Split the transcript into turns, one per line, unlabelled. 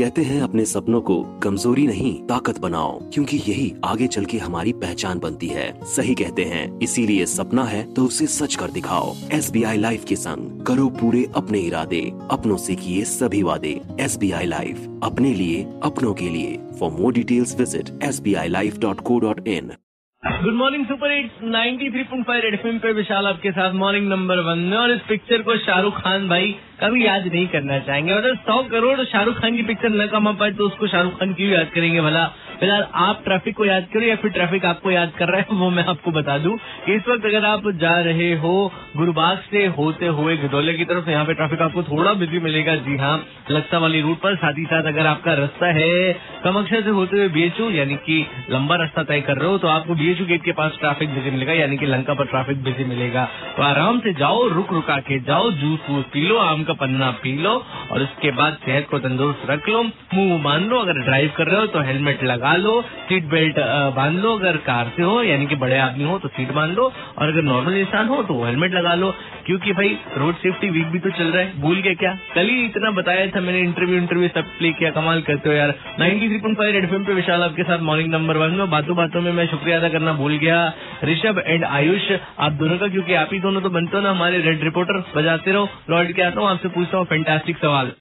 कहते हैं अपने सपनों को कमज़ोरी नहीं, ताकत बनाओ, क्योंकि यही आगे चल के हमारी पहचान बनती है। सही कहते हैं, इसीलिए सपना है तो उसे सच कर दिखाओ। एस बी आई लाइफ के संग करो पूरे अपने इरादे, अपनों से किए सभी वादे। एस बी आई लाइफ, अपने लिए, अपनों के लिए। For more details visit S B I life dot co dot in
good morning super hits 93.5 red FM पे विशाल आपके साथ मॉर्निंग नंबर वन में। और इस पिक्चर को शाहरुख खान भाई कभी याद नहीं करना चाहेंगे। मतलब सौ करोड़ शाहरुख खान की पिक्चर न कमा पाए तो उसको शाहरुख खान क्यों याद करेंगे भला? फ़िलहाल आप ट्रैफ़िक को याद करो या फिर ट्रैफ़िक आपको याद कर रहा है, वो मैं आपको बता दूँ कि इस वक्त अगर आप जा रहे हो गुरुबाग से होते हुए गदौले की तरफ़, यहाँ पे ट्रैफ़िक आपको थोड़ा बिज़ी मिलेगा। जी हाँ लक्सा वाली रूट पर साथ ही साथ अगर आपका रास्ता है कमक्षा से होते हुए बीएचयू यानी कि लंबा रास्ता तय कर रहे हो तो आपको बीएचयू गेट के पास ट्रैफ़िक बिज़ी मिलेगा, यानी कि लंका पर ट्रैफ़िक बिज़ी मिलेगा। तो आराम से जाओ रुक रुका के जाओ जूस वूस पी लो, आम का पन्ना पी लो और उसके बाद सेहत को तंदुरुस्त रख लो मुँह बाँध लो अगर ड्राइव कर रहे हो तो हेलमेट लगा लो सीट बेल्ट बाँध लो अगर कार से हो यानी कि बड़े आदमी हो तो सीट बाँध लो और अगर नॉर्मल इंसान हो तो हेलमेट लगा लो क्योंकि भाई रोड सेफ्टी वीक भी तो चल रहा है भूल के क्या? कल ही इतना बताया था मैंने इंटरव्यू इंटरव्यू सब प्ले किया कमाल करते हो यार। 93.5 रेड एफएम पे विशाल आपके साथ मॉर्निंग नंबर वन में बातों बातों में मैं शुक्रिया अदा करना भूल गया। ऋषभ एंड आयुष, आप दोनों का, क्योंकि आप ही दोनों तो बनते हो ना हमारे रेड रिपोर्टर बजाते रहो लौट के आता हूँ, आपसे पूछता हूँ फैंटास्टिक सवाल।